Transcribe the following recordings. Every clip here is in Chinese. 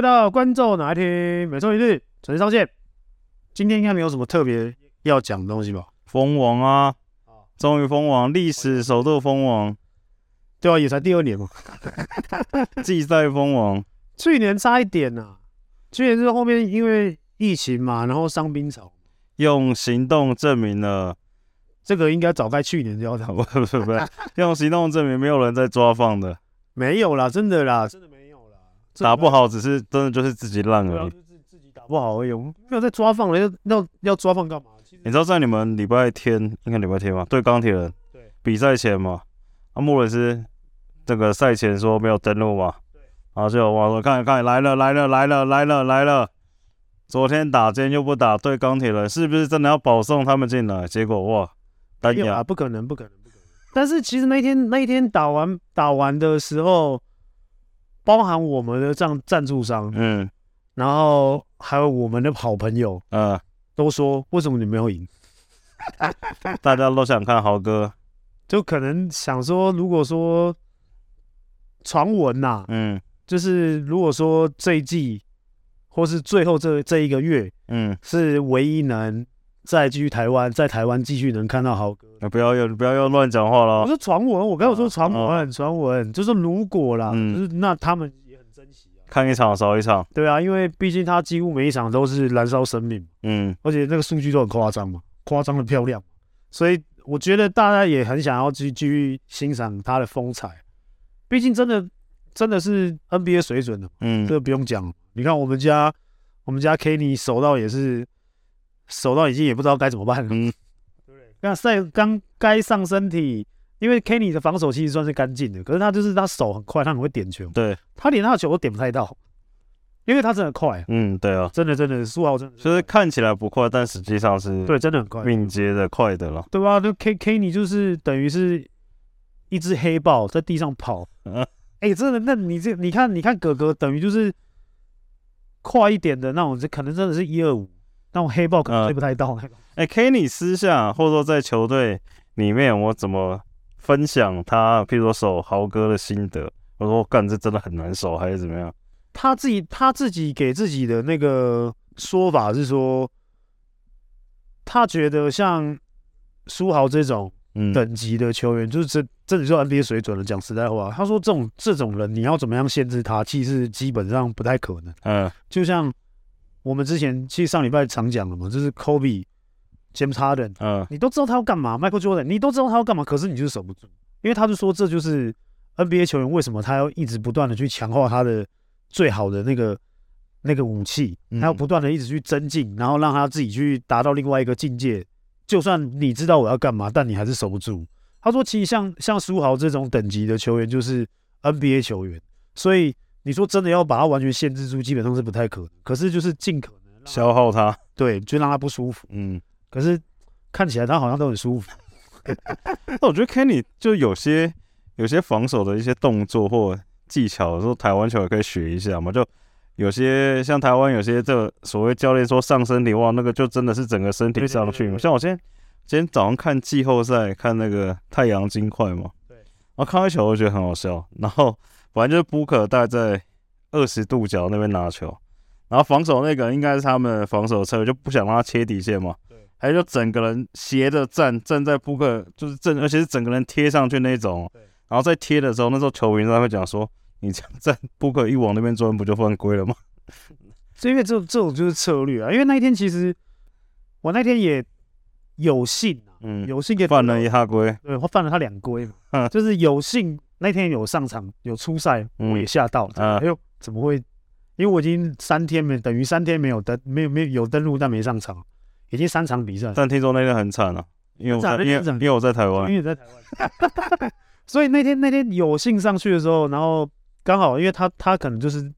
回到观众哪一天，每周一日准时上线。今天应该没有什么特别要讲的东西吧？封王啊，终于封王，历史首度封王，对啊，也才第二年嘛。季赛封王，去年差一点呐、啊，去年是后面因为疫情嘛，然后伤兵潮，用行动证明了。这个应该早该去年就要讲，不不不，用行动证明没有人在抓放的，没有啦，真的啦，真的打不好只是真的就是自己烂而已。自己打不好而已，没有在抓放了，要要要抓放干嘛？你知道在你们礼拜天应该礼拜天嘛？对钢铁人，对比赛前嘛，啊莫伦斯这个赛前说没有登录嘛，对，然后就我看看来了来了来了来了来了，昨天打今天又不打，对钢铁人是不是真的要保送他们进来？结果哇，单压不可能不可能不可能。但是其实那天那一天打完打完的时候，包含我们的赞赞助商，嗯。然后还有我们的好朋友，嗯，都说为什么你没有赢？大家都想看豪哥，就可能想说，如果说传闻呐，嗯，就是如果说这一季或是最后这这一个月，嗯，是唯一能再继续台湾，在台湾继续能看到豪哥，不要又不要又乱讲话了。我说传闻，我刚刚说传闻，传闻就是如果啦，就是那他们也很珍惜啊。看一场少一场，对啊，因为毕竟他几乎每一场都是燃烧生命，嗯，而且那个数据都很夸张嘛，夸张的漂亮，所以我觉得大家也很想要继继续欣赏他的风采，毕竟真的真的是 NBA 水准的，嗯，这个不用讲，你看我们家我们家 Kenny 守到也是守到已经也不知道该怎么办了，嗯，对，那赛刚该上身体。因为 Kenny 的防守其实算是干净的，可是他就是他手很快，他很会点球。对，他连他的球都点不太到，因为他真的快。嗯，对啊，真的真的，书豪真的，就是看起来不快，但实际上是对，真的很快，敏捷的快的了，对吧？那 K Kenny 就是等于是一只黑豹在地上跑。哎、欸，真的，那你这你看你看哥哥等于就是快一点的那种，这可能真的是一二五，那种黑豹可能追不太到那个。哎、嗯欸、Kenny 私下或者说在球队里面，我怎么？分享他，譬如说守豪哥的心得，我说干，这真的很难守，还是怎么样？他自己他自己给自己的那个说法是说，他觉得像书豪这种等级的球员，嗯、就是真真的说 NBA 水准了。讲实在话，他说这种这种人，你要怎么样限制他，其实基本上不太可能。嗯，就像我们之前其实上礼拜常讲了嘛，就是 Kobe。James Harden，嗯，你都知道他要干嘛？Michael Jordan，你都知道他要干嘛？可是你就是守不住，因为他就说这就是 NBA 球员为什么他要一直不断的去强化他的最好的那个那个武器，他要不断的一直去增进，然后让他自己去达到另外一个境界。就算你知道我要干嘛，但你还是守不住。他说，其实像像书豪这种等级的球员就是 NBA 球员，所以你说真的要把它完全限制住，基本上是不太可能。可是就是尽可能消耗它，对，就让它不舒服，嗯。可是看起来它好像都很舒服。那我觉得 Kenny 就有些有些防守的一些动作或技巧，说台湾球也可以学一下嘛。就有些像台湾有些这所谓教练说上身体哇，那个就真的是整个身体上去嘛。像我今天今天早上看季后赛，看那个太阳金块嘛，对，然后看一球我觉得很好笑。然后反正就是布克大概在二十度角那边拿球，然后防守那个应该是他们防守策略，就不想让他切底线嘛。还有就整个人斜着站，站在扑克，就是正，而且是整个人贴上去那种。对。然后在贴的时候，那时候球迷他会讲说：“你这样站，扑克一往那边钻，不就犯规了吗？”是因为这这种就是策略啊。因为那一天其实我那天也有幸，嗯，有幸给犯了一下规，对，我犯了他两规嘛，就是有幸那天有上场有初赛，我也吓到了。嗯。哎呦，怎么会？因为我已经三天没，等于三天没有登，没有没有有登录，但没上场。已经三场比赛，但听说那天很惨啊，因为我在因为因为我在台湾，因为在台湾，所以那天那天有幸上去的时候，然后刚好因为他他可能就是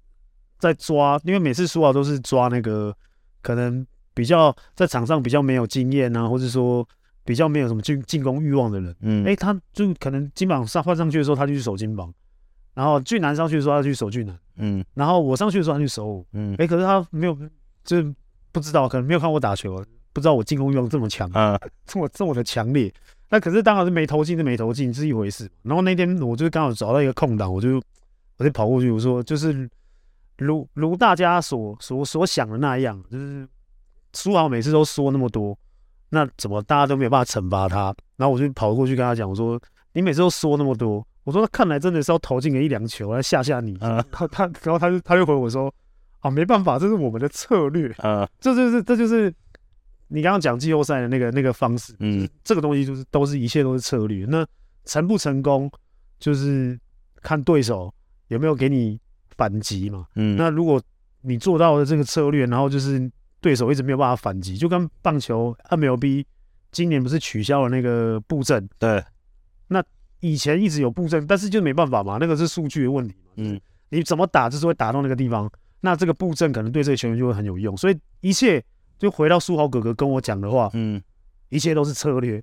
在抓，因为每次输啊都是抓那个可能比较在场上比较没有经验啊，或者说比较没有什么进进攻欲望的人，嗯，哎，他就可能金榜上换上去的时候，他就去守金榜，然后俊男上去的时候，他去守俊男，嗯，然后我上去的时候，他去守我，嗯，哎，可是他没有，就是不知道，可能没有看我打球。不知道我进攻欲望这么强啊，这么这么的强烈。那可是当然是没投进是没投进是一回事。然后那天我就刚好找到一个空档，我就我就跑过去，我说就是如如大家所所所想的那样，就是书豪每次都说那么多，那怎么大家都没有办法惩罚他？然后我就跑过去跟他讲，我说你每次都说那么多，我说那看来真的是要投进个一两球来吓吓你。他他然后他就他就回我说啊，没办法，这是我们的策略啊，这就是这就是你刚刚讲季后赛的那个那个方式，嗯，这个东西就是都是一切都是策略，那成不成功就是看对手有没有给你。反击嘛，嗯，那如果你做到了这个策略，然后就是对手一直没有办法反击，就跟棒球 MLB 今年不是取消了那个布阵？对，那以前一直有布阵，但是就没办法嘛，那个是数据的问题嘛，嗯，你怎么打就是会打到那个地方，那这个布阵可能对这个球员就会很有用，所以一切就回到苏豪哥哥跟我讲的话，嗯，一切都是策略，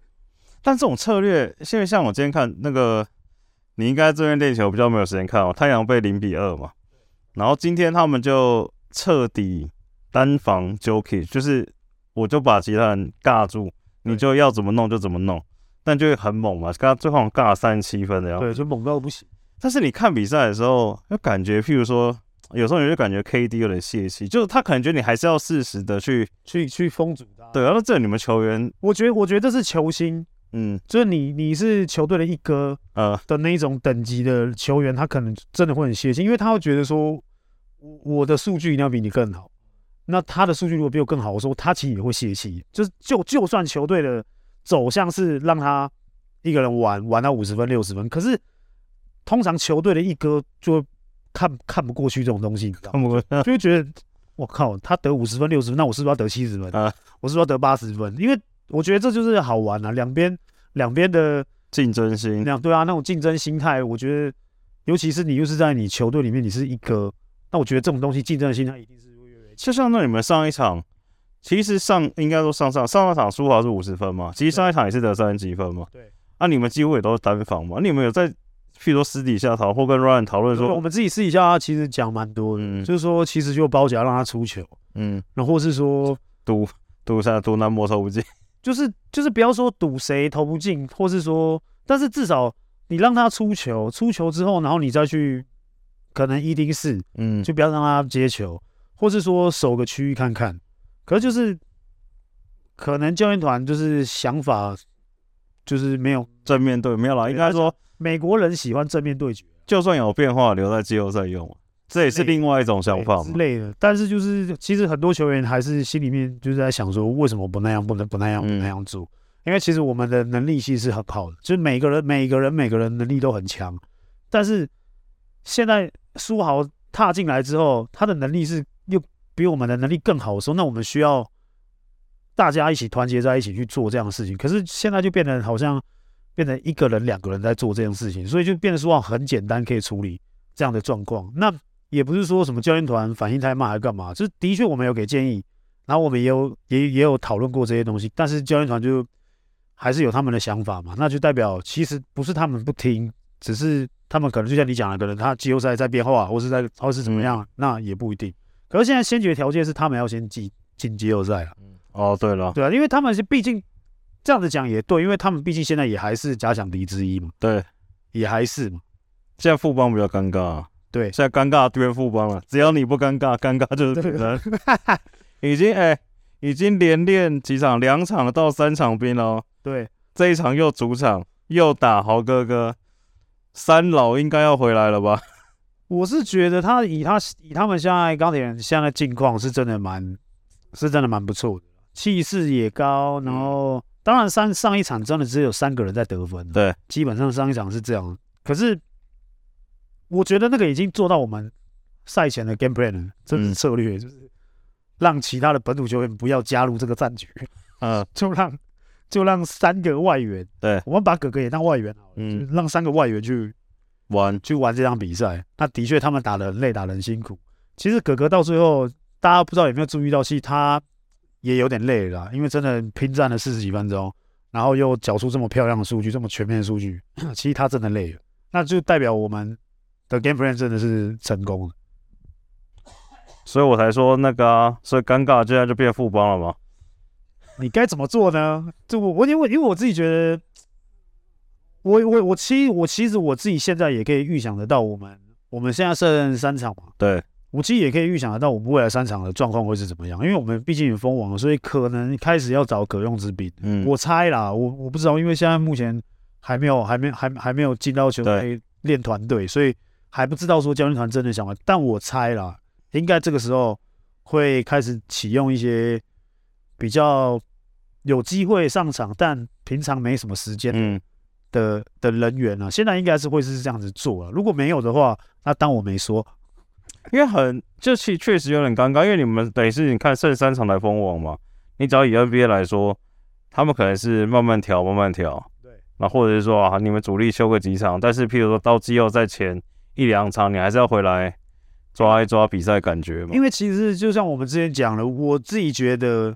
但这种策略，现在像我今天看那个，你应该这边练球比较没有时间看哦，太阳被零比二嘛。然后今天他们就彻底单防 Jokic，就是我就把其他人尬住，你就要怎么弄就怎么弄，但就会很猛嘛，刚刚最后尬了三十七分的样子，对，就猛到不行。但是你看比赛的时候，就感觉，譬如说，有时候你就感觉 KD 有点泄气，就是他可能觉得你还是要适时的去去去封阻他。对，然后这你们球员，我觉得我觉得这是球星，嗯，就是你你是球队的一哥呃的那一种等级的球员，他可能真的会很泄气，因为他会觉得说。我我的数据一定要比你更好，那他的数据如果比我更好，我说他其实也会泄气。就是就就算球队的走向是让他一个人玩玩到五十分六十分，可是通常球队的一哥就看看不过去这种东西，你知道吗？就会觉得我靠，他得五十分六十分，那我是不是要得七十分？啊，我是不是要得八十分？因为我觉得这就是好玩啊，两边两边的竞争心，那样对啊，那种竞争心态，我觉得尤其是你又是在你球队里面，你是一哥。那我觉得这种东西竞争的心态一定是。就像那你们上一场，其实上应该说上上上那场输好是五十分嘛，其实上一场也是得三十几分嘛。对。那、啊、你们几乎也都是单防嘛？你们有在，譬如说私底下讨或跟 Ryan 讨论说，我们自己私底下其实讲蛮多的，嗯、就是说其实就包夹让他出球，嗯，然后或是说赌赌啥赌男模投不进，就是就是不要说赌谁投不进，或是说，但是至少你让他出球，出球之后，然后你再去。可能一定是，嗯，就不要让他接球，或是说守个区域看看。可是就是，可能教练团就是想法就是没有正面对，没有啦。应该说美国人喜欢正面对决，就算有变化，留在季后赛用，这也是另外一种想法嘛。之类的，但是就是其实很多球员还是心里面就是在想说，为什么不那样，不能不那样，不那样做？嗯、因为其实我们的能力其实是很好的，就是每个人每个人每个人能力都很强，但是现在。苏豪踏进来之后，他的能力是又比我们的能力更好的时候，那我们需要大家一起团结在一起去做这样的事情。可是现在就变得好像变成一个人、两个人在做这样事情，所以就变得说很简单可以处理这样的状况。那也不是说什么教练团反应太慢还是干嘛，就是的确我们有给建议，然后我们也有也也有讨论过这些东西，但是教练团就还是有他们的想法嘛，那就代表其实不是他们不听，只是。他们可能就像你讲的，可能他季后赛在变化，或是在或是怎么样，那也不一定。可是现在先决条件是他们要先进进季后赛了。哦，对了，对啊，因为他们是毕竟这样子讲也对，因为他们毕竟现在也还是假想敌之一嘛。对，也还是嘛。现在副帮比较尴尬、啊。对，现在尴尬对富邦了。只要你不尴尬，尴尬就是别人。已经哎、欸，已经连练几场，两场到三场兵了。对，这一场又主场又打豪哥哥。三老应该要回来了吧？我是觉得他以他以他们现在钢铁人现在境况是真的蛮是真的蛮不错的，气势也高。然后当然上上一场真的只有三个人在得分，对，基本上上一场是这样。可是我觉得那个已经做到我们赛前的 game plan 了，这是策略，嗯、就是让其他的本土球员不要加入这个战局，呃，就让。就让三个外援，对，我们把哥哥也当外援好了，嗯，让三个外援去玩，去玩这场比赛。那的确，他们打得很累，打得很辛苦。其实哥哥到最后，大家不知道有没有注意到，其实他也有点累了啦，因为真的拼战了四十几分钟，然后又缴出这么漂亮的数据，这么全面的数据，其实他真的累了。那就代表我们的 game plan 真的是成功了。所以我才说那个啊，所以尴尬，现在就变富邦了吗？你该怎么做呢？就我我因为因为我自己觉得，我我我其实我其实我自己现在也可以预想得到，我们我们现在剩三场嘛，对，我其实也可以预想得到我们未来三场的状况会是怎么样，因为我们毕竟有封王，所以可能开始要找可用之兵。嗯，我猜啦，我我不知道，因为现在目前还没有，还没，还还没有进到球队练团队，所以还不知道说教练团真的想法。但我猜啦，应该这个时候会开始启用一些比较有机会上场，但平常没什么时间的、嗯、的的人员啊。现在应该是会是这样子做了，如果没有的话，那当我没说。因为很，就其确实有点尴尬，因为你们等于是你看剩三场来封王嘛，你只要以 NBA 来说，他们可能是慢慢调，慢慢调，对，那或者是说啊，你们主力休个几场，但是譬如说到季后赛前一两场，你还是要回来抓一抓比赛感觉嘛。因为其实就像我们之前讲了，我自己觉得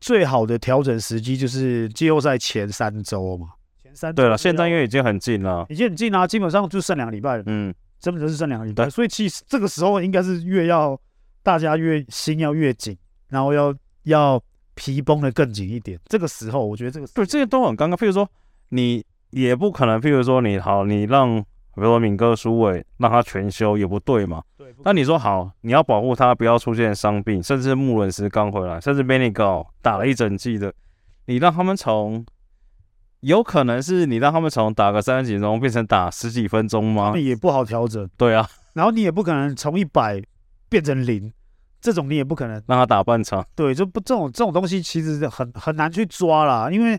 最好的调整时机就是季后赛前三周嘛，前三。对了，现在因为已经很近了，已经很近了，基本上就剩两个礼拜了，嗯。真的就是剩两个礼拜，所以其实这个时候应该是越要大家越心要越紧，然后要要皮绷得更紧一点。这个时候，我觉得这个对这些都很尴尬。譬如说，你也不可能，譬如说你好，你让比如说敏哥、苏伟让他全休也不对嘛。对。那你说好，你要保护他不要出现伤病，甚至穆伦斯刚回来，甚至 Benigo 打了一整季的，你让他们从。有可能是你让他们从打个三十几分钟变成打十几分钟吗？那也不好调整。对啊，然后你也不可能从一百变成零，这种你也不可能让他打半场。对，就不这种这种东西其实很很难去抓啦，因为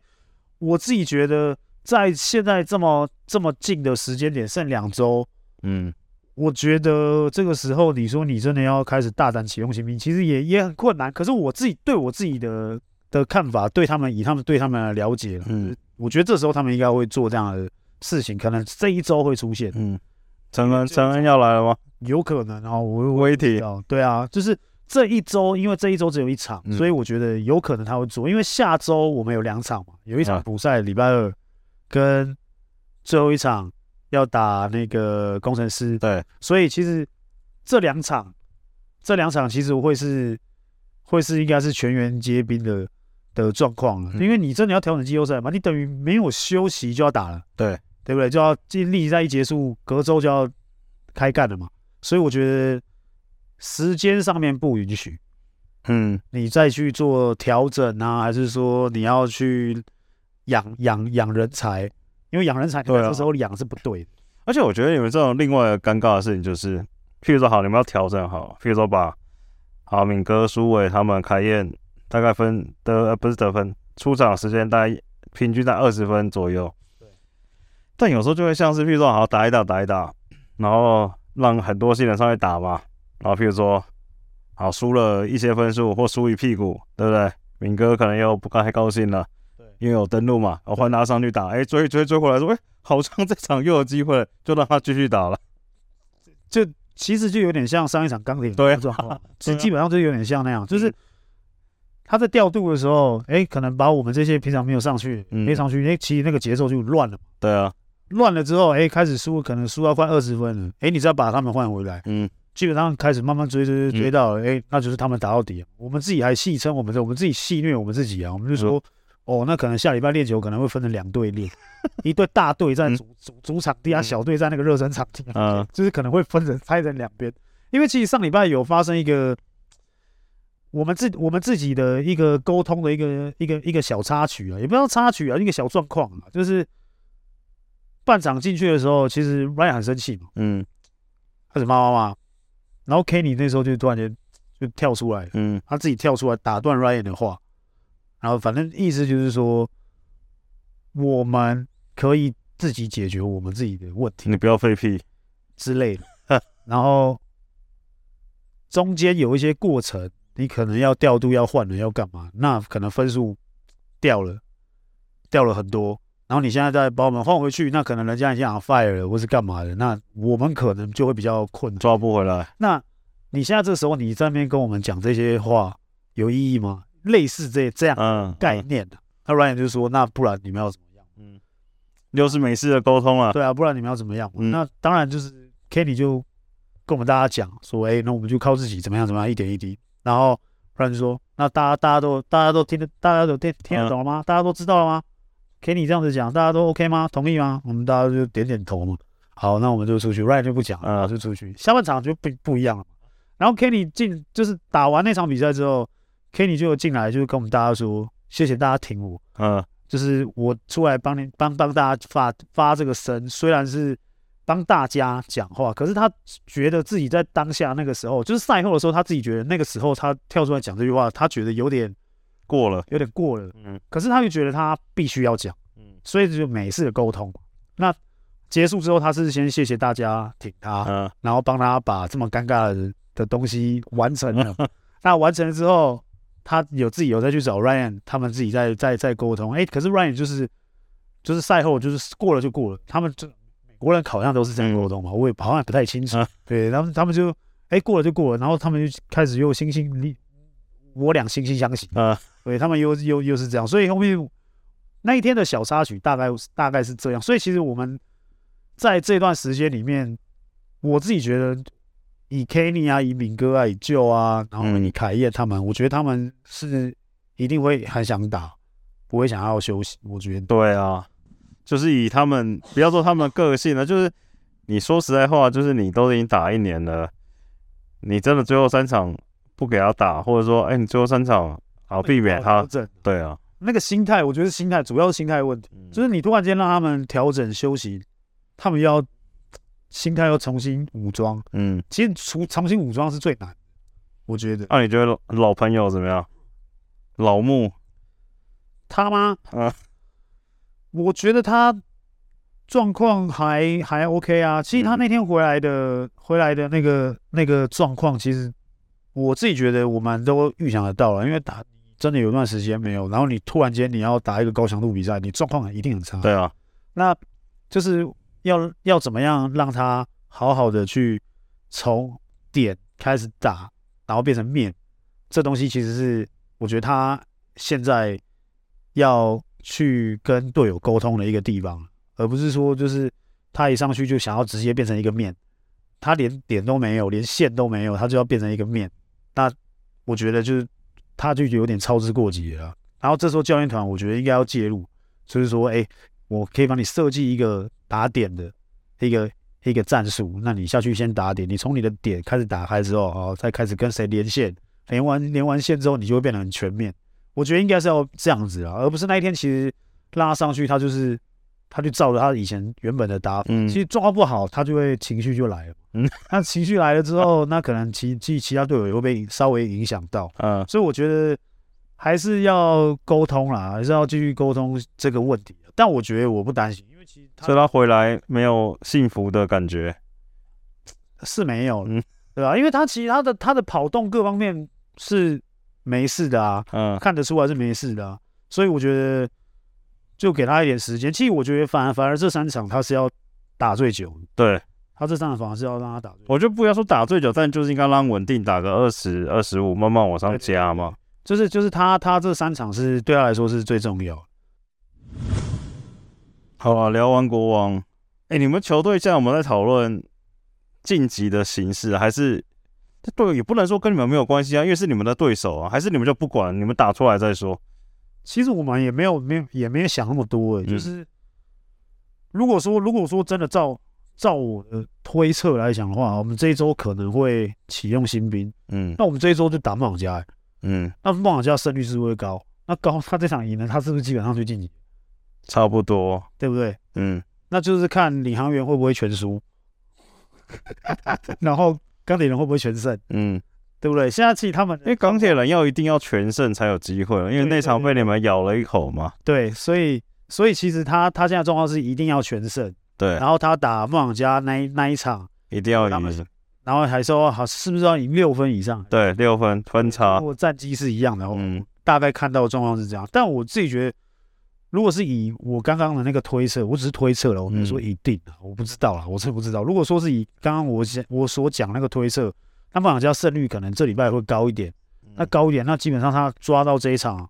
我自己觉得在现在这么这么近的时间点，剩两周，嗯，我觉得这个时候你说你真的要开始大胆启用新兵，其实也也很困难。可是我自己对我自己的的看法，对他们以他们对他们的了解，嗯。我觉得这时候他们应该会做这样的事情，可能这一周会出现。嗯，陈恩，陈恩要来了吗？有可能。然后我威体，对啊，就是这一周，因为这一周只有一场，嗯、所以我觉得有可能他会做。因为下周我们有两场嘛，有一场补赛，礼拜二跟最后一场要打那个工程师。对，所以其实这两场，这两场其实会是会是应该是全员皆兵的。的状况了，因为你真的要调整季后赛嘛，你等于没有休息就要打了，对对不对？就要例行赛一结束，隔周就要开干了嘛，所以我觉得时间上面不允许，嗯，你再去做调整啊，还是说你要去养养养人才？因为养人才，对啊，这时候养是不对的。而且我觉得你们这种另外一个尴尬的事情就是，譬如说好，你们要调整好，譬如说把好敏哥、苏伟他们开宴。大概分得呃不是得分，出场时间大概平均在二十分左右。对。但有时候就会像是，譬如说，好打一打打一打，然后让很多新人上去打嘛。然后譬如说，好输了一些分数或输一屁股，对不对？敏哥可能又不太高兴了。对。因为有登录嘛，我换他上去打，哎，追追追回来说，哎，好像这场又有机会，就让他继续打了。就其实就有点像上一场钢铁。对。其实基本上就有点像那样，就是。他在调度的时候，哎、欸，可能把我们这些平常没有上去、嗯、没上去，哎、欸，其实那个节奏就乱了。对啊，乱了之后，哎、欸，开始输，可能输到快二十分了。哎、欸，你只要把他们换回来，嗯，基本上开始慢慢追追追追到了，哎、那就是他们打到底。我们自己还戏称我们，我们自己戏虐我们自己啊，我们就说，嗯、哦，那可能下礼拜练球可能会分成两队练，一队大队在主主主场地啊，小队在那个热身场地，嗯，就是可能会分成拆成两边，因为其实上礼拜有发生一个。我们自我们自己的一个沟通的一个一个一个小插曲啊，也不知道插曲啊，一个小状况啊，就是半场进去的时候，其实 Ryan 很生气嘛，嗯，开始骂骂骂，然后 Kenny 那时候就突然间就跳出来，嗯，他自己跳出来打断 Ryan 的话，然后反正意思就是说，我们可以自己解决我们自己的问题，你不要废屁。之类的，然后中间有一些过程。你可能要调度，要换人，要干嘛？那可能分数掉了，掉了很多。然后你现在再把我们换回去，那可能人家已经想 fire 了，或是干嘛的？那我们可能就会比较困，抓不回来。那你现在这时候你在那边跟我们讲这些话有意义吗？类似这这样概念的。那 Ryan 就说：“那不然你们要怎么样？”嗯，又是美式的沟通啊。对啊，不然你们要怎么样？嗯、那当然就是 Kenny 就跟我们大家讲说：“哎、欸，那我们就靠自己，怎么样？怎么样？一点一滴。”然后不然就说，那大家大家都大家都听得大家都听听得懂了吗？嗯、大家都知道了吗？？Kenny 这样子讲，大家都 OK 吗？同意吗？我们大家就点点头嘛。好，那我们就出去。Ryan 就不讲了，就出去。下半场就不不一样了。然后 Kenny 进就是打完那场比赛之后，Kenny 就进来，就跟我们大家说：“谢谢大家挺我，嗯，就是我出来帮你帮帮大家发发这个声，虽然是帮大家讲话，可是他觉得自己在当下那个时候，就是赛后的时候，他自己觉得那个时候他跳出来讲这句话，他觉得有点过了，有点过了，嗯，可是他又觉得他必须要讲，嗯，所以就每次的沟通，那。”结束之后，他是先谢谢大家挺他，嗯，然后帮他把这么尴尬的的东西完成了。那完成了之后，他有自己有再去找 Ryan，他们自己在在在沟通。哎，可是 Ryan 就是就是赛后就是过了就过了，他们这美国人好像都是这样沟通嘛，我也好像也不太清楚。对，然后他们就哎过了就过了，然后他们就开始又惺惺你我俩惺惺相惜啊，对，他们又又又是这样，所以后面那一天的小插曲大概大概是这样，所以其实我们。在这段时间里面，我自己觉得以 Kenny 啊，以敏哥啊，以 Joe 啊，然后以凯燕他们，嗯、我觉得他们是一定会很想打，不会想要休息。我觉得对啊，就是以他们不要说他们的个性了，就是你说实在话，就是你都已经打一年了，你真的最后三场不给他打，或者说哎，你最后三场好避免他，对啊，那个心态，我觉得心态主要是心态问题，嗯、就是你突然间让他们调整休息。他们要心态要重新武装，嗯，其实重重新武装是最难，我觉得。那、啊、你觉得老朋友怎么样？老木，他吗？啊，我觉得他状况还还 OK 啊。其实他那天回来的、嗯、回来的那个那个状况，其实我自己觉得我们都预想得到了，因为打真的有段时间没有，然后你突然间你要打一个高强度比赛，你状况一定很差。对啊，那就是。要要怎么样让他好好的去从点开始打，然后变成面，这东西其实是我觉得他现在要去跟队友沟通的一个地方，而不是说就是他一上去就想要直接变成一个面，他连点都没有，连线都没有，他就要变成一个面，那我觉得就是他就有点操之过急了。然后这时候教练团我觉得应该要介入，就是说，哎，我可以帮你设计一个。打点的一个一个战术，那你下去先打点，你从你的点开始打开之后，哦，再开始跟谁连线，连完连完线之后，你就会变得很全面。我觉得应该是要这样子啊，而不是那一天其实拉上去，他就是他就照着他以前原本的打法，嗯，其实抓不好，他就会情绪就来了，嗯，那情绪来了之后，那可能其其其他队友也会被稍微影响到，嗯，所以我觉得还是要沟通啦，还是要继续沟通这个问题。但我觉得我不担心。因为其实所以他回来没有幸福的感觉，是没有，嗯，对吧？因为他其实他的他的跑动各方面是没事的啊，嗯，看得出来是没事的啊，所以我觉得就给他一点时间。其实我觉得反而反而这三场他是要打最久，对，他这三场反而是要让他打最久。我就不要说打最久，但就是应该让稳定打个二十二十五，慢慢往上加嘛。就是就是他他这三场是对他来说是最重要。好啊，聊完国王，哎、欸，你们球队现在我们在讨论晋级的形式，还是对，也不能说跟你们没有关系啊，因为是你们的对手啊，还是你们就不管，你们打出来再说。其实我们也没有没有也没有想那么多、欸，哎、嗯，就是如果说如果说真的照照我的推测来讲的话，我们这一周可能会启用新兵，嗯，那我们这一周就打梦想家、欸，嗯，那梦想家胜率是不是会高？那高，他这场赢了，他是不是基本上就晋级？差不多，对不对？嗯，那就是看领航员会不会全输，然后钢铁人会不会全胜，嗯，对不对？现在其实他们，因为钢铁人要一定要全胜才有机会，因为那场被你们咬了一口嘛。对，所以所以其实他他现在状况是一定要全胜，对。然后他打梦想家那一那一场一定要赢，然后还说好是不是要赢六分以上？对，六分分差，如果战绩是一样的，嗯，大概看到的状况是这样。但我自己觉得。如果是以我刚刚的那个推测，我只是推测了，我没有说一定，嗯、我不知道啊，我是不知道。如果说是以刚刚我讲我所讲那个推测，那梦想家胜率可能这礼拜会高一点，那高一点，那基本上他抓到这一场，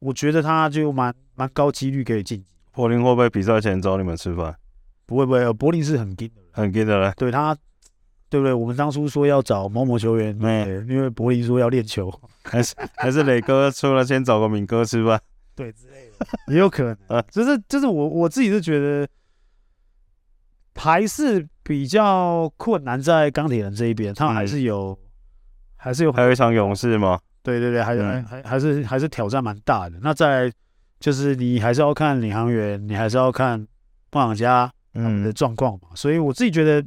我觉得他就蛮蛮高几率可以晋级。柏林会不会比赛前找你们吃饭？不会不会，柏林是很硬的，很硬的嘞。对他，对不对？我们当初说要找某某球员，没对，因为柏林说要练球，还是还是磊哥出来先找个敏哥吃饭。对，也有可能啊，就是就是我我自己是觉得还是比较困难在钢铁人这一边，他们还是有还是有还有一场勇士吗？对对对，还有、嗯、还还是还是挑战蛮大的。那在就是你还是要看领航员，你还是要看梦想家他们的状况嘛。嗯、所以我自己觉得，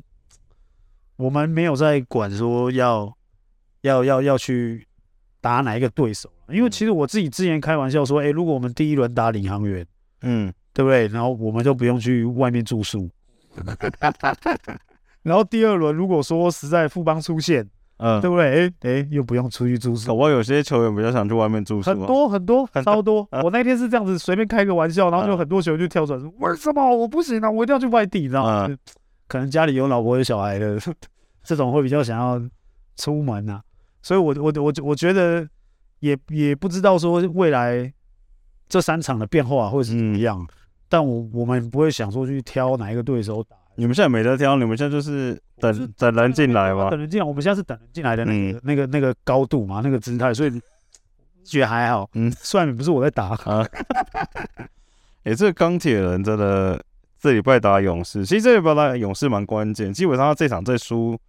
我们没有在管说要要要要去打哪一个对手，因为其实我自己之前开玩笑说，哎，如果我们第一轮打领航员，嗯，对不对？然后我们就不用去外面住宿。然后第二轮如果说实在富邦出现。嗯，对不对？哎哎，又不用出去住宿。我有些球员比较想去外面住宿，很多很多超多。我那天是这样子随便开个玩笑，然后就很多球员就跳出来说：“为什么我不行啊？我一定要去外地，你知道吗？可能家里有老婆有小孩的 这种会比较想要出门啊。所以我我我我觉得也也不知道说未来这三场的变化会是怎么样，但我我们不会想说去挑哪一个对手打。你们现在没得挑，你们现在就是等等人进来嘛。等人进来，我们现在是等人进来的那个、嗯、那个、那个高度嘛，那个姿态，所以觉得还好。嗯，虽然不是我在打啊。哎、欸，这个钢铁人真的这礼拜打勇士，其实这礼拜打勇士蛮关键，基本上他这场再输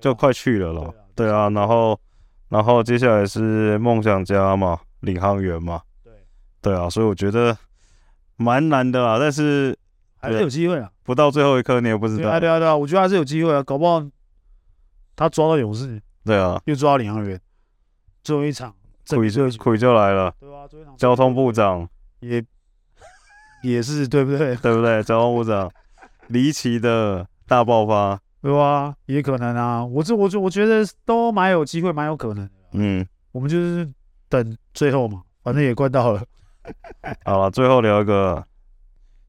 就快去了咯。对啊，然后然后接下来是梦想家嘛，领航员嘛。对对啊，所以我觉得蛮难的啦，但是。还是有机会啊！不到最后一刻，你也不知道。对啊，对啊，对啊，我觉得还是有机会啊！搞不好他抓到勇士，对啊，又抓到领航员，最后一场，鬼就鬼就来了。对啊，最后一场交通部长也也是对不对？对不对？交通部长离奇的大爆发，对啊，也可能啊。我这，我就我觉得都蛮有机会，蛮有可能的。嗯，我们就是等最后嘛，反正也快到了。好了，最后聊一个。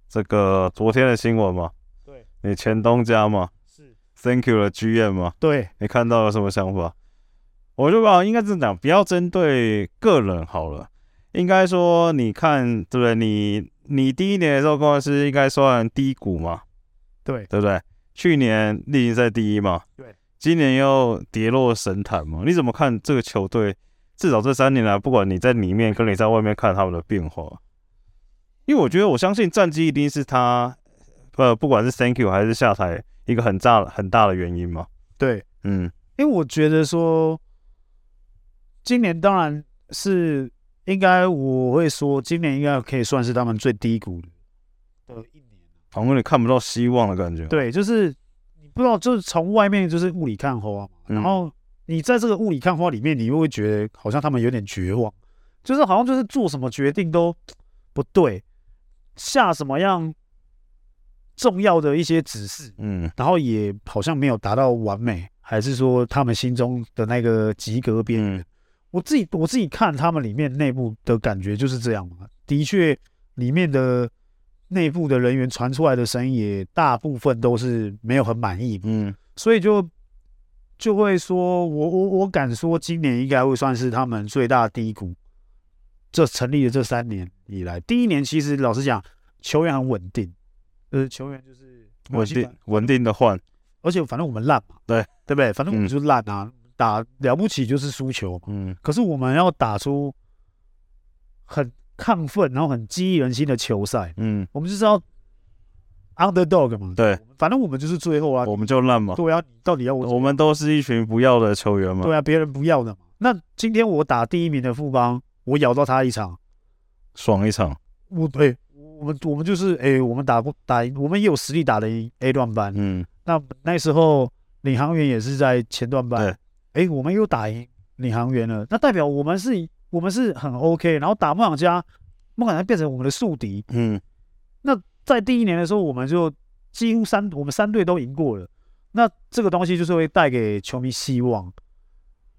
这个昨天的新闻嘛，对，你前东家嘛，是，Thank you 的 GM 嘛，对，你看到了什么想法？我就把应该是讲，不要针对个人好了，应该说你看对不对？你你第一年的时候公司应该算低谷嘛，对，对不对？去年例行赛第一嘛，对，今年又跌落神坛嘛，你怎么看这个球队？至少这三年来，不管你在里面跟你在外面看他们的变化。因为我觉得，我相信战绩一定是他，呃，不管是 Thank you 还是下台，一个很大很大的原因嘛。对，嗯，因为我觉得说，今年当然是应该，我会说，今年应该可以算是他们最低谷的一年，好像有点看不到希望的感觉。对，就是你不知道，就是从外面就是雾里看花嘛，然后你在这个雾里看花里面，你又会觉得好像他们有点绝望，就是好像就是做什么决定都不对。下什么样重要的一些指示，嗯，然后也好像没有达到完美，还是说他们心中的那个及格边缘？嗯、我自己我自己看他们里面内部的感觉就是这样嘛。的确，里面的内部的人员传出来的声音也大部分都是没有很满意，嗯，所以就就会说我我我敢说，今年应该会算是他们最大低谷。这成立的这三年以来，第一年其实老实讲，球员很稳定，呃，球员就是稳定稳定的换，而且反正我们烂嘛，对。对不对？反正我们就烂啊，嗯、打了不起就是输球嘛，嗯。可是我们要打出很亢奋，然后很激励人心的球赛，嗯，我们就是要 underdog 嘛，对，反正我们就是最后啊，我们就烂嘛，对啊，到底要我？我们都是一群不要的球员嘛，对啊，别人不要的嘛。那今天我打第一名的富邦。我咬到他一场，爽一场。我对，我们我们就是哎、欸，我们打不打赢，我们也有实力打的赢 A 段班。嗯，那那时候领航员也是在前段班。哎、欸，我们又打赢领航员了，那代表我们是，我们是很 OK。然后打梦想家，梦想家变成我们的宿敌。嗯，那在第一年的时候，我们就几乎三，我们三队都赢过了。那这个东西就是会带给球迷希望。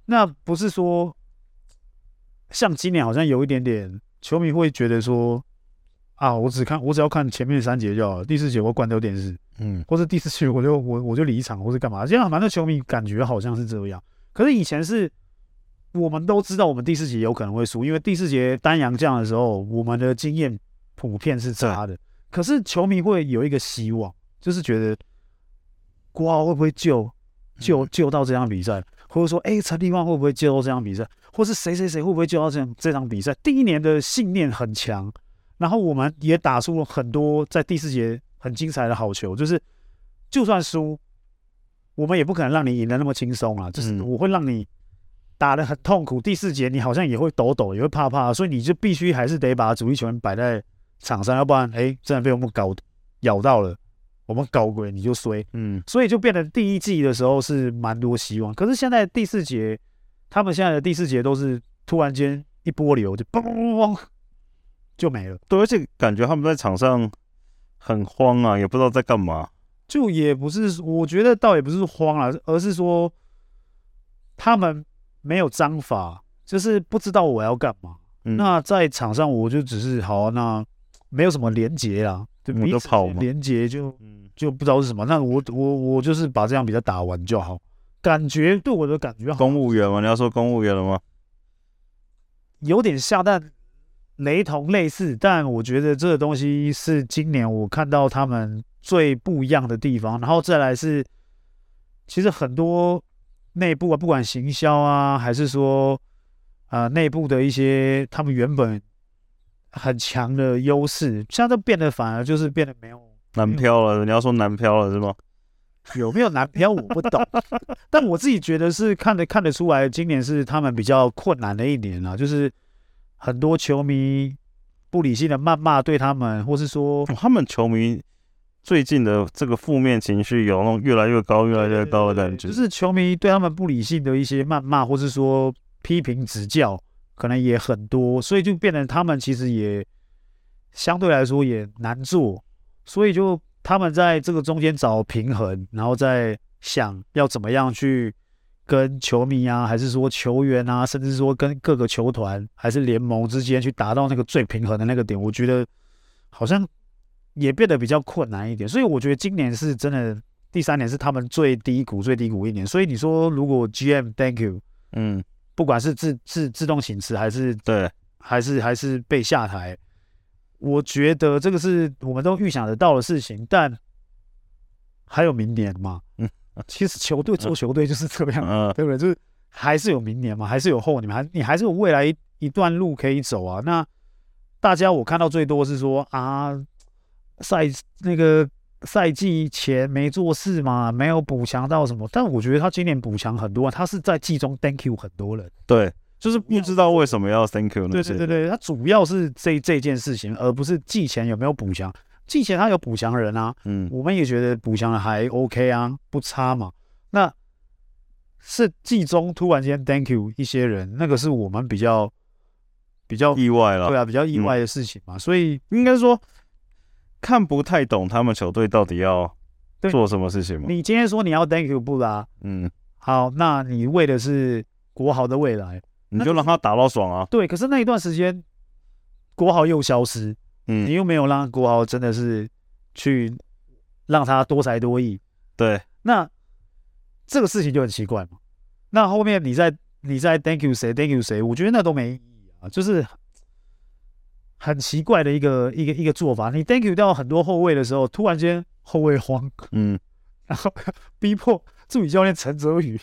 那不是说。像今年好像有一点点，球迷会觉得说，啊，我只看我只要看前面三节就好了，第四节我关掉电视，嗯，或者第四节我就我我就离场，或是干嘛？这样反正球迷感觉好像是这样。可是以前是，我们都知道我们第四节有可能会输，因为第四节单阳将的时候，我们的经验普遍是差的。可是球迷会有一个希望，就是觉得国豪会不会救救救到这场比赛？或者说，哎，陈立旺会不会救到这场比赛？或是谁谁谁会不会救到这这场比赛？第一年的信念很强，然后我们也打出了很多在第四节很精彩的好球。就是就算输，我们也不可能让你赢得那么轻松啊！就是我会让你打得很痛苦，第四节你好像也会抖抖，也会怕怕，所以你就必须还是得把主力球员摆在场上，要不然哎，真的被我们搞咬到了，我们搞鬼你就衰。嗯，所以就变得第一季的时候是蛮多希望，可是现在第四节，他们现在的第四节都是突然间一波流就嘣嘣嘣就没了。对，而且感觉他们在场上很慌啊，也不知道在干嘛。就也不是，我觉得倒也不是慌啊，而是说他们没有章法，就是不知道我要干嘛。嗯、那在场上我就只是好、啊，那没有什么连结啦，就彼此连结就就不知道是什么。那我我我就是把这样比赛打完就好，感觉对我的感觉好。公务员吗？你要说公务员了吗？有点像，但雷同类似。但我觉得这个东西是今年我看到他们。最不一样的地方，然后再来是，其实很多内部啊，不管行销啊，还是说啊内部的一些他们原本很强的优势，现在都变得反而就是变得没有南漂了。你要说南漂了是吗？有没有南漂我不懂，但我自己觉得是看得看得出来，今年是他们比较困难的一年啊，就是很多球迷不理性的谩骂对他们，或是说他们球迷。最近的这个负面情绪有那种越来越高、越来越高的感觉，就是球迷对他们不理性的一些谩骂，或是说批评指教，可能也很多，所以就变得他们其实也相对来说也难做，所以就他们在这个中间找平衡，然后再想要怎么样去跟球迷啊，还是说球员啊，甚至说跟各个球团还是联盟之间去达到那个最平衡的那个点，我觉得好像。也变得比较困难一点，所以我觉得今年是真的第三年是他们最低谷、最低谷一年。所以你说如果 GM Thank you，嗯，不管是自自自动请辞还是对，还是还是被下台，我觉得这个是我们都预想得到的事情。但还有明年嘛？嗯，其实球队做球队就是这样，嗯，对不对？就是还是有明年嘛，还是有后年，还你还是有未来一一段路可以走啊。那大家我看到最多是说啊。赛那个赛季前没做事嘛，没有补强到什么，但我觉得他今年补强很多，他是在季中 thank you 很多人，对，就是不知道为什么要 thank you 呢？对对对对，他主要是这这件事情，而不是季前有没有补强。季前他有补强人啊，嗯，我们也觉得补强的还 OK 啊，不差嘛。那是季中突然间 thank you 一些人，那个是我们比较比较意外了，对啊，比较意外的事情嘛，嗯、所以应该说。看不太懂他们球队到底要做什么事情吗？你今天说你要 Thank you 不啦？嗯，好，那你为的是国豪的未来，你就让他打到爽啊。对，可是那一段时间国豪又消失，嗯，你又没有让国豪真的是去让他多才多艺。对，那这个事情就很奇怪嘛。那后面你在你在 Thank you 谁 Thank you 谁？我觉得那都没意义啊，就是。很奇怪的一个一个一个做法，你 thank you 掉很多后卫的时候，突然间后卫慌，嗯，然后逼迫助理教练陈泽宇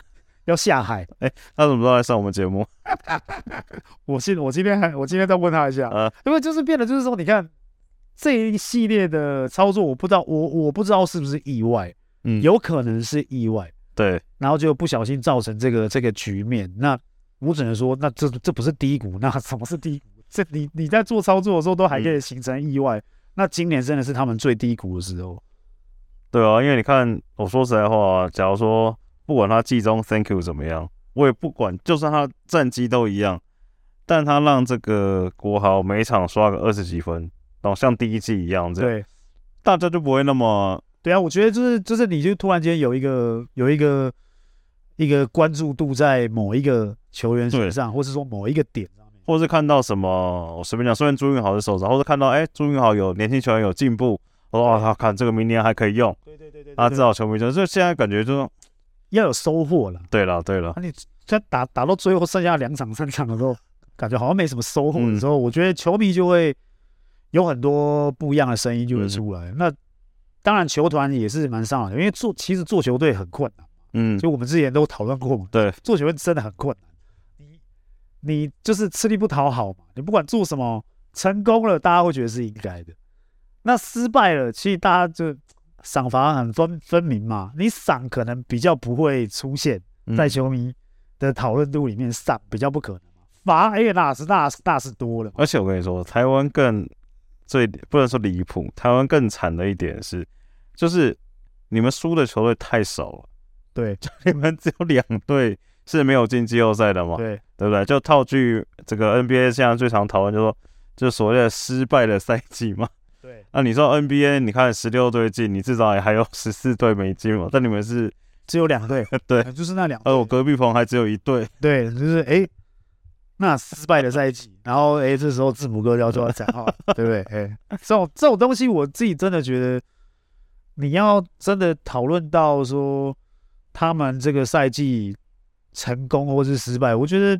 要下海。哎、欸，他怎么都来上我们节目？我今我今天还我今天再问他一下，啊，因为就是变得就是说，你看这一系列的操作，我不知道我我不知道是不是意外，嗯，有可能是意外，对，然后就不小心造成这个这个局面。那我只能说，那这这不是低谷，那什么是低谷？这你你在做操作的时候都还可以形成意外，嗯、那今年真的是他们最低谷的时候。对啊，因为你看，我说实在话，假如说不管他季中 Thank you 怎么样，我也不管，就算他战绩都一样，但他让这个国豪每场刷个二十几分，然后像第一季一样这样，对，大家就不会那么。对啊，我觉得就是就是你就突然间有一个有一个一个关注度在某一个球员身上，或是说某一个点。或是看到什么，我随便讲，虽然朱云豪的手然，或是看到哎、欸，朱云豪有年轻球员有进步，哇，他看这个明年还可以用，对对对对，啊，至少球迷就所以现在感觉就要有收获了。对了对了，那、啊、你在打打到最后剩下两场三场的时候，感觉好像没什么收获的时候，嗯、我觉得球迷就会有很多不一样的声音就会出来。嗯、那当然球团也是蛮上来的，因为做其实做球队很困难，嗯，就我们之前都讨论过嘛，对，做球队真的很困难。你就是吃力不讨好嘛，你不管做什么，成功了大家会觉得是应该的，那失败了，其实大家就赏罚很分分明嘛。你赏可能比较不会出现在球迷的讨论度里面上比较不可能嘛。罚哎，那是那是大是多了。而且我跟你说，台湾更最不能说离谱，台湾更惨的一点是，就是你们输的球队太少了。对，就你们只有两队是没有进季后赛的嘛？对，对不对？就套句这个 NBA 现在最常讨论，就说就所谓的失败的赛季嘛。对，那 你说 NBA，你看十六队进，你至少也还有十四队没进嘛？但你们是只有两队，对，就是那两。而我隔壁棚还只有一队，对，就是哎，那失败的赛季，然后哎，这时候字母哥就要做到讲话，对不对？哎，这种这种东西，我自己真的觉得，你要真的讨论到说他们这个赛季成功或是失败，我觉得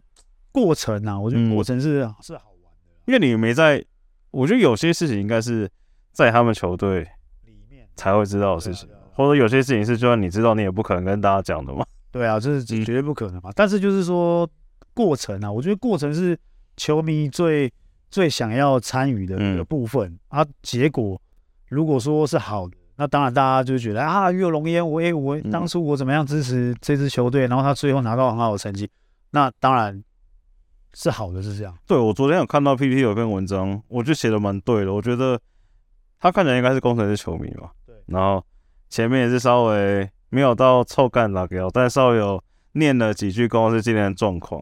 过程啊，我觉得过程是、嗯、是好玩的，因为你没在。我觉得有些事情应该是在他们球队里面才会知道的事情，或者有些事情是就算你知道，你也不可能跟大家讲的嘛。对啊，这是绝对不可能嘛。嗯、但是就是说过程啊，我觉得过程是球迷最最想要参与的一个部分、嗯、啊。结果如果说是好的，那当然大家就觉得啊，与有荣焉。我诶，我当初我怎么样支持这支球队，然后他最后拿到很好的成绩，那当然。是好的，是这样。对，我昨天有看到 PPT 有篇文章，我就写的蛮对的。我觉得他看起来应该是工程师球迷嘛。对。然后前面也是稍微没有到臭干拉给，但稍微有念了几句工程师今年的状况。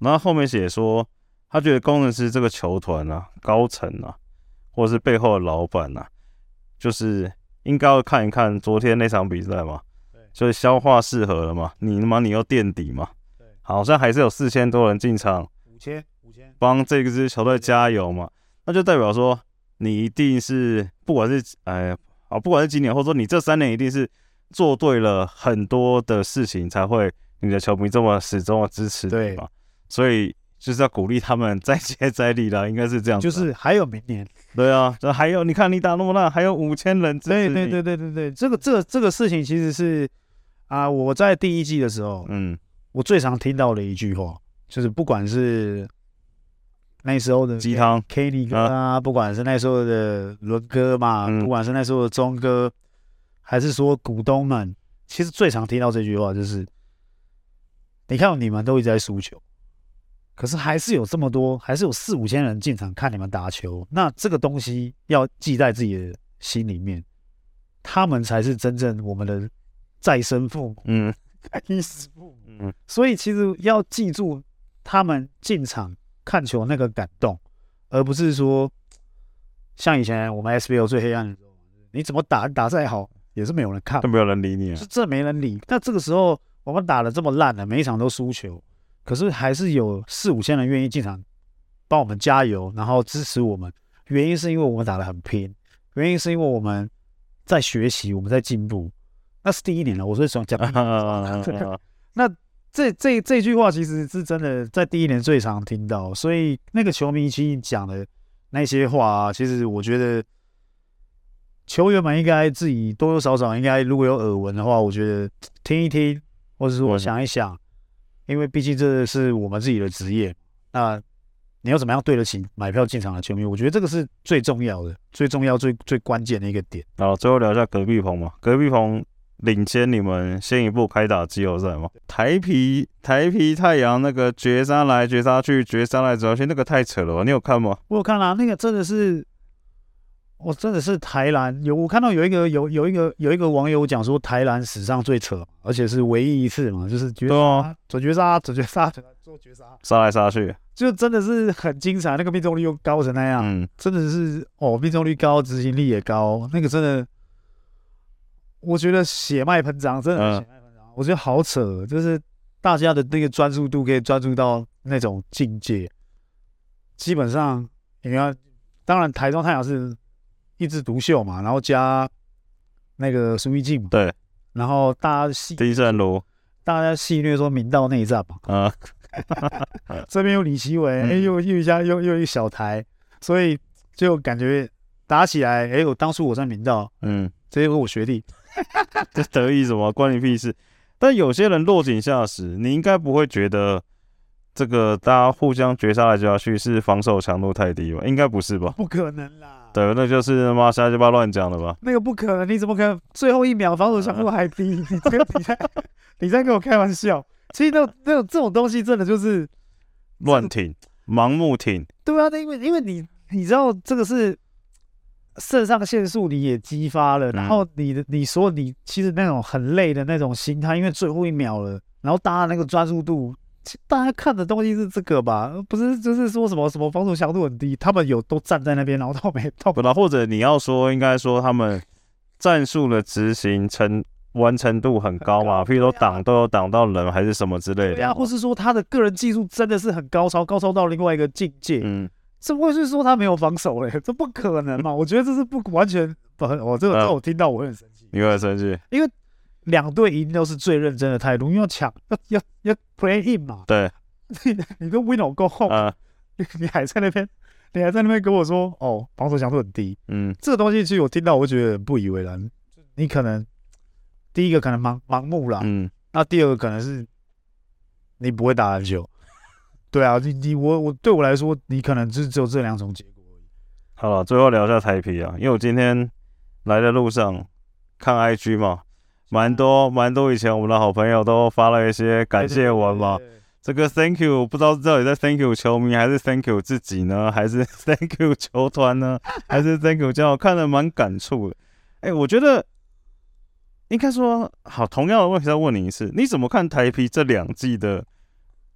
然后后面写说，他觉得工程师这个球团啊、高层啊，或者是背后的老板啊，就是应该要看一看昨天那场比赛嘛。对。所以消化适合了嘛？你嘛，你又垫底嘛？好像还是有四千多人进场，五千五千，帮这个支球队加油嘛？那就代表说你一定是不管是哎啊，不管是今年，或者说你这三年一定是做对了很多的事情，才会你的球迷这么始终的支持你嘛。所以就是要鼓励他们再接再厉啦，应该是这样。就是还有明年，对啊，这还有你看你打那么烂，还有五千人支持你。对对对对对对，这个这个这个事情其实是啊，我在第一季的时候，嗯。我最常听到的一句话，就是不管是那时候的鸡汤 Kenny 哥啊，啊不管是那时候的伦哥嘛，嗯、不管是那时候的钟哥，还是说股东们，其实最常听到这句话就是：你看你们都一直在输球，可是还是有这么多，还是有四五千人进场看你们打球，那这个东西要记在自己的心里面，他们才是真正我们的再生父母。嗯。衣食父母，嗯，所以其实要记住他们进场看球那个感动，而不是说像以前我们 SBL 最黑暗的时候，你怎么打打再好也是没有人看，都没有人理你啊，是这没人理。那这个时候我们打的这么烂了，每一场都输球，可是还是有四五千人愿意进场帮我们加油，然后支持我们。原因是因为我们打得很拼，原因是因为我们在学习，我们在进步。那是第一年了，我是想讲。那这这这句话其实是真的，在第一年最常听到，所以那个球迷其实讲的那些话啊，其实我觉得球员们应该自己多多少少应该如果有耳闻的话，我觉得听一听，或者是我想一想，因为毕竟这是我们自己的职业。那你要怎么样对得起买票进场的球迷？我觉得这个是最重要的、最重要、最最关键的一个点。好，最后聊一下隔壁棚嘛，隔壁棚。领先你们先一步开打季后赛嘛？台皮台皮太阳那个绝杀来绝杀去绝杀来绝杀去，那个太扯了吧？你有看吗？我有看啊，那个真的是，我真的是台篮有我看到有一个有有一个有一个网友讲说台篮史上最扯，而且是唯一一次嘛，就是绝杀准绝杀准绝杀做绝杀杀来杀去，就真的是很精彩，那个命中率又高成那样，嗯，真的是哦，命中率高，执行力也高，那个真的。我觉得血脉喷张，真的血脉喷张。嗯、我觉得好扯，就是大家的那个专注度可以专注到那种境界。基本上，你看，当然台中太阳是一枝独秀嘛，然后加那个苏奕晋嘛，对，然后大家戏第一战罗，大家戏谑说明道内战嘛，啊，这边有李奇伟，哎、嗯，又又一家又又一小台，所以就感觉打起来，哎，我当初我在明道，嗯，这些是我学弟。这得意什么？关你屁事！但有些人落井下石，你应该不会觉得这个大家互相绝杀来绝杀去是防守强度太低吧？应该不是吧？不可能啦！对，那就是他妈瞎鸡巴乱讲的吧？那个不可能，你怎么可能最后一秒防守强度还低？你这个比赛，你在跟我开玩笑？其实那那种这种东西真的就是乱挺、盲目挺。对啊，那因为因为你你知道这个是肾上腺素你也激发了，然后你的你说你其实那种很累的那种心态，因为最后一秒了，然后大家那个专注度。大家看的东西是这个吧？不是，就是说什么什么防守强度很低，他们有都站在那边，然后都没动。不啦，或者你要说，应该说他们战术的执行成完成度很高嘛？譬如说挡都有挡到人，还是什么之类的。对啊，或是说他的个人技术真的是很高超，高超到另外一个境界。嗯，这不会是说他没有防守嘞？这不可能嘛？我觉得这是不完全不，我这个这我听到我很生气。你会很生气？因为。两队一定都是最认真的态度，因为要抢，要要要 play in 嘛。对，你 你都 win or go home，啊，你 你还在那边，你还在那边跟我说，哦，防守强度很低。嗯，这个东西其实我听到，我觉得不以为然。你可能第一个可能盲盲目了，嗯，那第二个可能是你不会打篮球。对啊，你你我我对我来说，你可能就只有这两种结果而已。好了，最后聊一下台皮啊，因为我今天来的路上看 IG 嘛。蛮多蛮多，以前我们的好朋友都发了一些感谢文嘛。这个 Thank you 不知道到底在 Thank you 球迷，还是 Thank you 自己呢？还是 Thank you 球团呢？还是 Thank you 叫我看的蛮感触的。哎，我觉得应该说好，同样的问题再问你一次，你怎么看台啤这两季的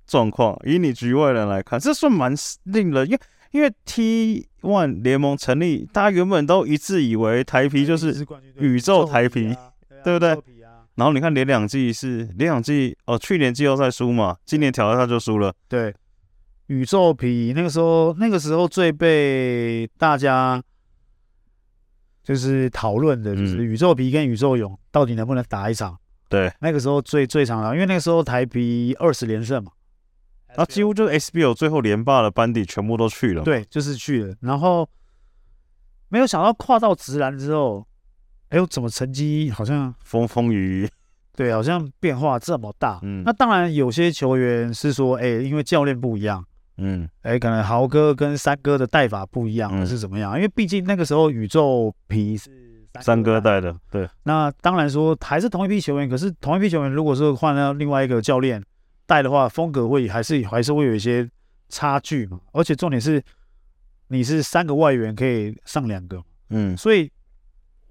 状况？以你局外人来看，这算蛮令人，因为因为 T One 联盟成立，大家原本都一致以为台啤就是宇宙台啤。对不对？然后你看连两季是连两季哦，去年季后赛输嘛，今年挑战赛就输了。对，宇宙皮那个时候那个时候最被大家就是讨论的就是宇宙皮跟宇宙勇到底能不能打一场？对，那个时候最最常了，因为那个时候台皮二十连胜嘛，然后几乎就是 SBL 最后连霸的班底全部都去了。对，就是去了，然后没有想到跨到直男之后。哎呦，怎么成绩好像风风雨雨？对，好像变化这么大。嗯，那当然有些球员是说，哎，因为教练不一样。嗯，哎，可能豪哥跟三哥的带法不一样，还是怎么样？因为毕竟那个时候宇宙皮是三哥带的。对，那当然说还是同一批球员，可是同一批球员如果是换了另外一个教练带的话，风格会还是还是会有一些差距嘛。而且重点是你是三个外援可以上两个。嗯，所以。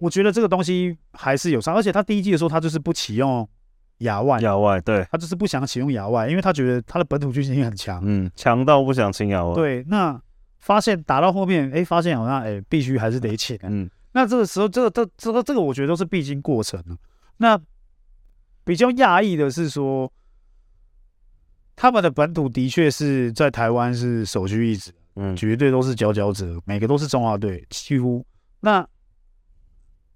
我觉得这个东西还是有伤，而且他第一季的时候，他就是不启用亚外，亚外，对，他就是不想启用亚外，因为他觉得他的本土军心很强，嗯，强到不想请亚外。对，那发现打到后面，哎，发现好像哎，必须还是得请，嗯，那这个时候，这个这这个这个，我觉得都是必经过程。那比较讶异的是说，他们的本土的确是在台湾是首屈一指，嗯，绝对都是佼佼者，每个都是中华队，几乎那。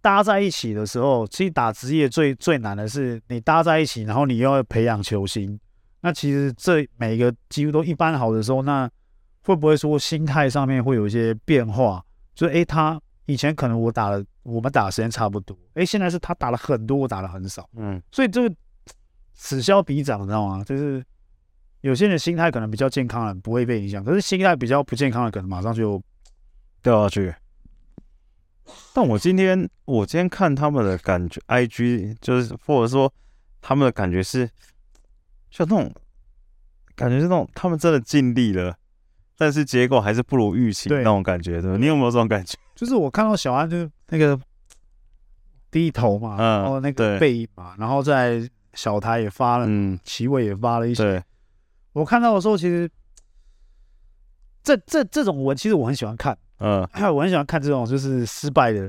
搭在一起的时候，其实打职业最最难的是你搭在一起，然后你又要培养球星。那其实这每个几乎都一般好的时候，那会不会说心态上面会有一些变化？就诶，他以前可能我打了，我们打的时间差不多，诶，现在是他打了很多，我打的很少。嗯，所以这个此消彼长，你知道吗？就是有些人心态可能比较健康了不会被影响，可是心态比较不健康的，可能马上就掉下去。但我今天我今天看他们的感觉，IG 就是或者说他们的感觉是，就那种感觉是那种他们真的尽力了，但是结果还是不如预期那种感觉，对吧？你有没有这种感觉？就是我看到小安就那个低头嘛，然后那个背影嘛，然后在小台也发了，嗯，齐伟也发了一些。我看到的时候，其实这这这种文，其实我很喜欢看。嗯，还 有我很喜欢看这种就是失败的，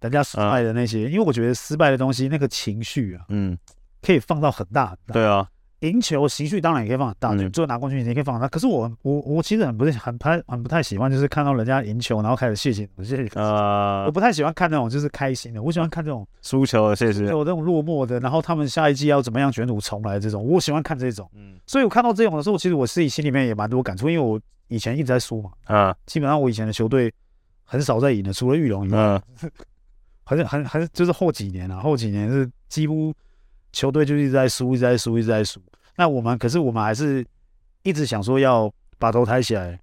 人家失败的那些，因为我觉得失败的东西那个情绪啊，嗯，可以放到很大很大。对啊，赢球情绪当然也可以放很大，最后拿冠军也可以放很大。可是我我我其实很不是很不太很不太喜欢，就是看到人家赢球然后开始谢谢谢谢啊，我不太喜欢看那种就是开心的，我喜欢看这种输球的谢谢，有这种落寞的，然后他们下一季要怎么样卷土重来这种，我喜欢看这种。嗯，所以我看到这种的时候，其实我自己心里面也蛮多感触，因为我。以前一直在输嘛，啊，基本上我以前的球队很少在赢的，除了玉龙以外，啊、好 像很很就是后几年啊，后几年是几乎球队就一直在输，一直在输，一直在输。那我们可是我们还是一直想说要把头抬起来，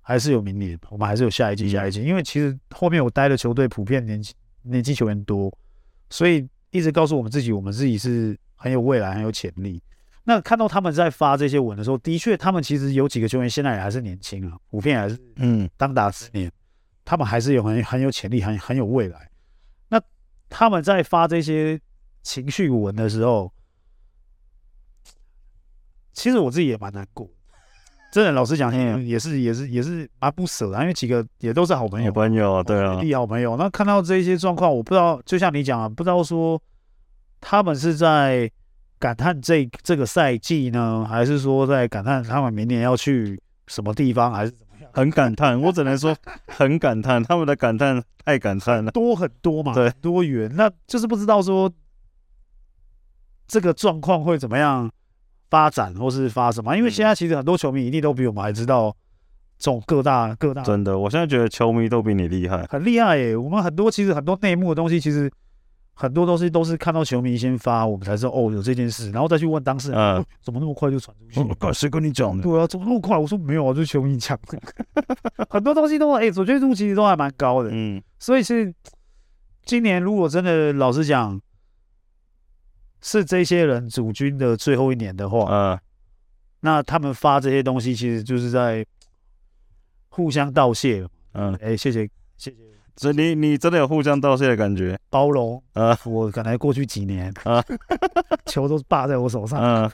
还是有明年，我们还是有下一季，下一季。因为其实后面我待的球队普遍年纪年纪球员多，所以一直告诉我们自己，我们自己是很有未来，很有潜力。那看到他们在发这些文的时候，的确，他们其实有几个球员现在也还是年轻啊，普遍还是嗯当打之年，他们还是有很很有潜力，很很有未来。那他们在发这些情绪文的时候，其实我自己也蛮难过。真的，老实讲，也是也是也是蛮不舍的，因为几个也都是好朋友，好朋友，对啊，好朋友。那看到这些状况，我不知道，就像你讲啊，不知道说他们是在感叹这这个赛季呢，还是说在感叹他们明年要去什么地方，还是怎么样？很感叹，我只能说很感叹，他们的感叹太感叹了，多很多嘛，对，多元，那就是不知道说这个状况会怎么样。发展或是发什么？因为现在其实很多球迷一定都比我们还知道这种各大各大。真的，我现在觉得球迷都比你厉害，很厉害耶！我们很多其实很多内幕的东西，其实很多东西都是看到球迷先发，我们才知道哦有这件事，然后再去问当事人，嗯、怎么那么快就传出去？谁跟你讲的？对啊，怎么那么快？我说没有啊，就是球迷讲的。很多东西都哎，准确度其实都还蛮高的。嗯，所以是今年如果真的老实讲。是这些人主军的最后一年的话，嗯，那他们发这些东西，其实就是在互相道谢，嗯，哎，谢谢，谢谢。所以你你真的有互相道谢的感觉，包容，啊，我可能过去几年，啊，球都霸在我手上，嗯，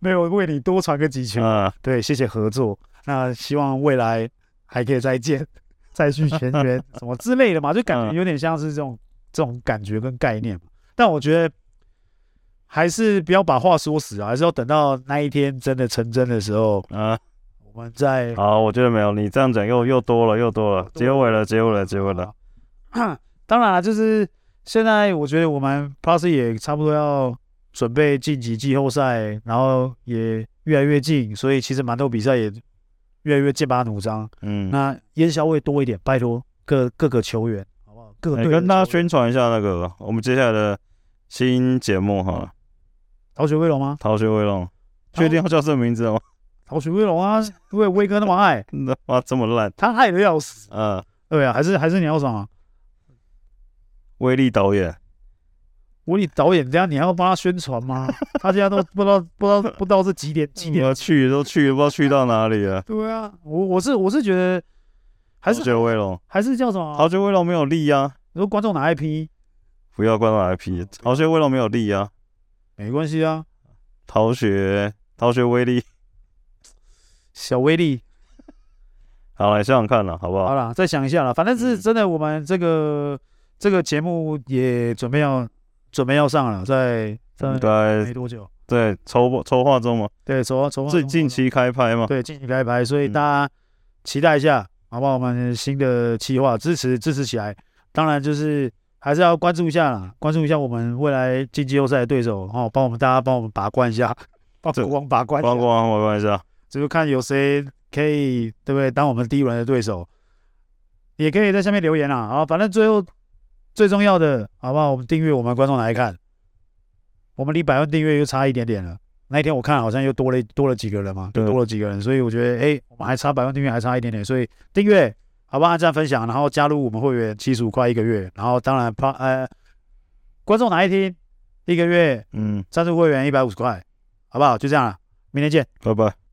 没有为你多传个几球，啊，对，谢谢合作。那希望未来还可以再见，再续前缘 什么之类的嘛，就感觉有点像是这种这种感觉跟概念嘛。但我觉得。还是不要把话说死啊，还是要等到那一天真的成真的时候啊，我们再好。我觉得没有你这样讲又又多了又多了，结尾了结尾了结尾了。当然了，就是现在我觉得我们 Plus 也差不多要准备晋级季后赛，然后也越来越近，所以其实蛮多比赛也越来越剑拔弩张。嗯，那烟消会多一点，拜托各各个球员好不好？各队跟大家宣传一下那个我们接下来的新节目好了。逃学威龙吗？逃学威龙，确定要叫这个名字吗？逃学威龙啊，因为威哥那么爱，那 哇这么烂，他爱的要死。嗯，对啊，还是还是你要什么？威力导演，威力导演，这样你还要帮他宣传吗？他现在都不知道不知道不知道是几点几点要去都去，不知道去到哪里了。对啊，我我是我是觉得还是逃学威龙，还是叫什么？逃学威龙没有力啊。你说观众拿 IP？不要观众拿 IP，逃学威龙没有力啊。没关系啊，逃学，逃学威力，小威力，好来想想看了，好不好？好了，再想一下了，反正是真的，我们这个、嗯、这个节目也准备要准备要上了，在在没多久，对，筹筹划中嘛，对，筹筹划，是近期开拍嘛，对，近期开拍，所以大家期待一下，嗯、好不好？我们新的计划支持支持起来，当然就是。还是要关注一下啦，关注一下我们未来进季后赛的对手哦，帮我们大家 帮我们把关一下，帮国王把关，帮国王把关一下，就是看有谁可以对不对？当我们第一轮的对手，也可以在下面留言啦。啊，反正最后最重要的，好不好？我们订阅我们观众来看，我们离百万订阅又差一点点了。那一天我看好像又多了多了几个人嘛，对，多了几个人，所以我觉得哎，我们还差百万订阅还差一点点，所以订阅。好不好，按赞分享，然后加入我们会员，七十五块一个月，然后当然怕呃，观众哪一天一个月，嗯，赞助会员一百五十块，好不好？就这样了，明天见，拜拜。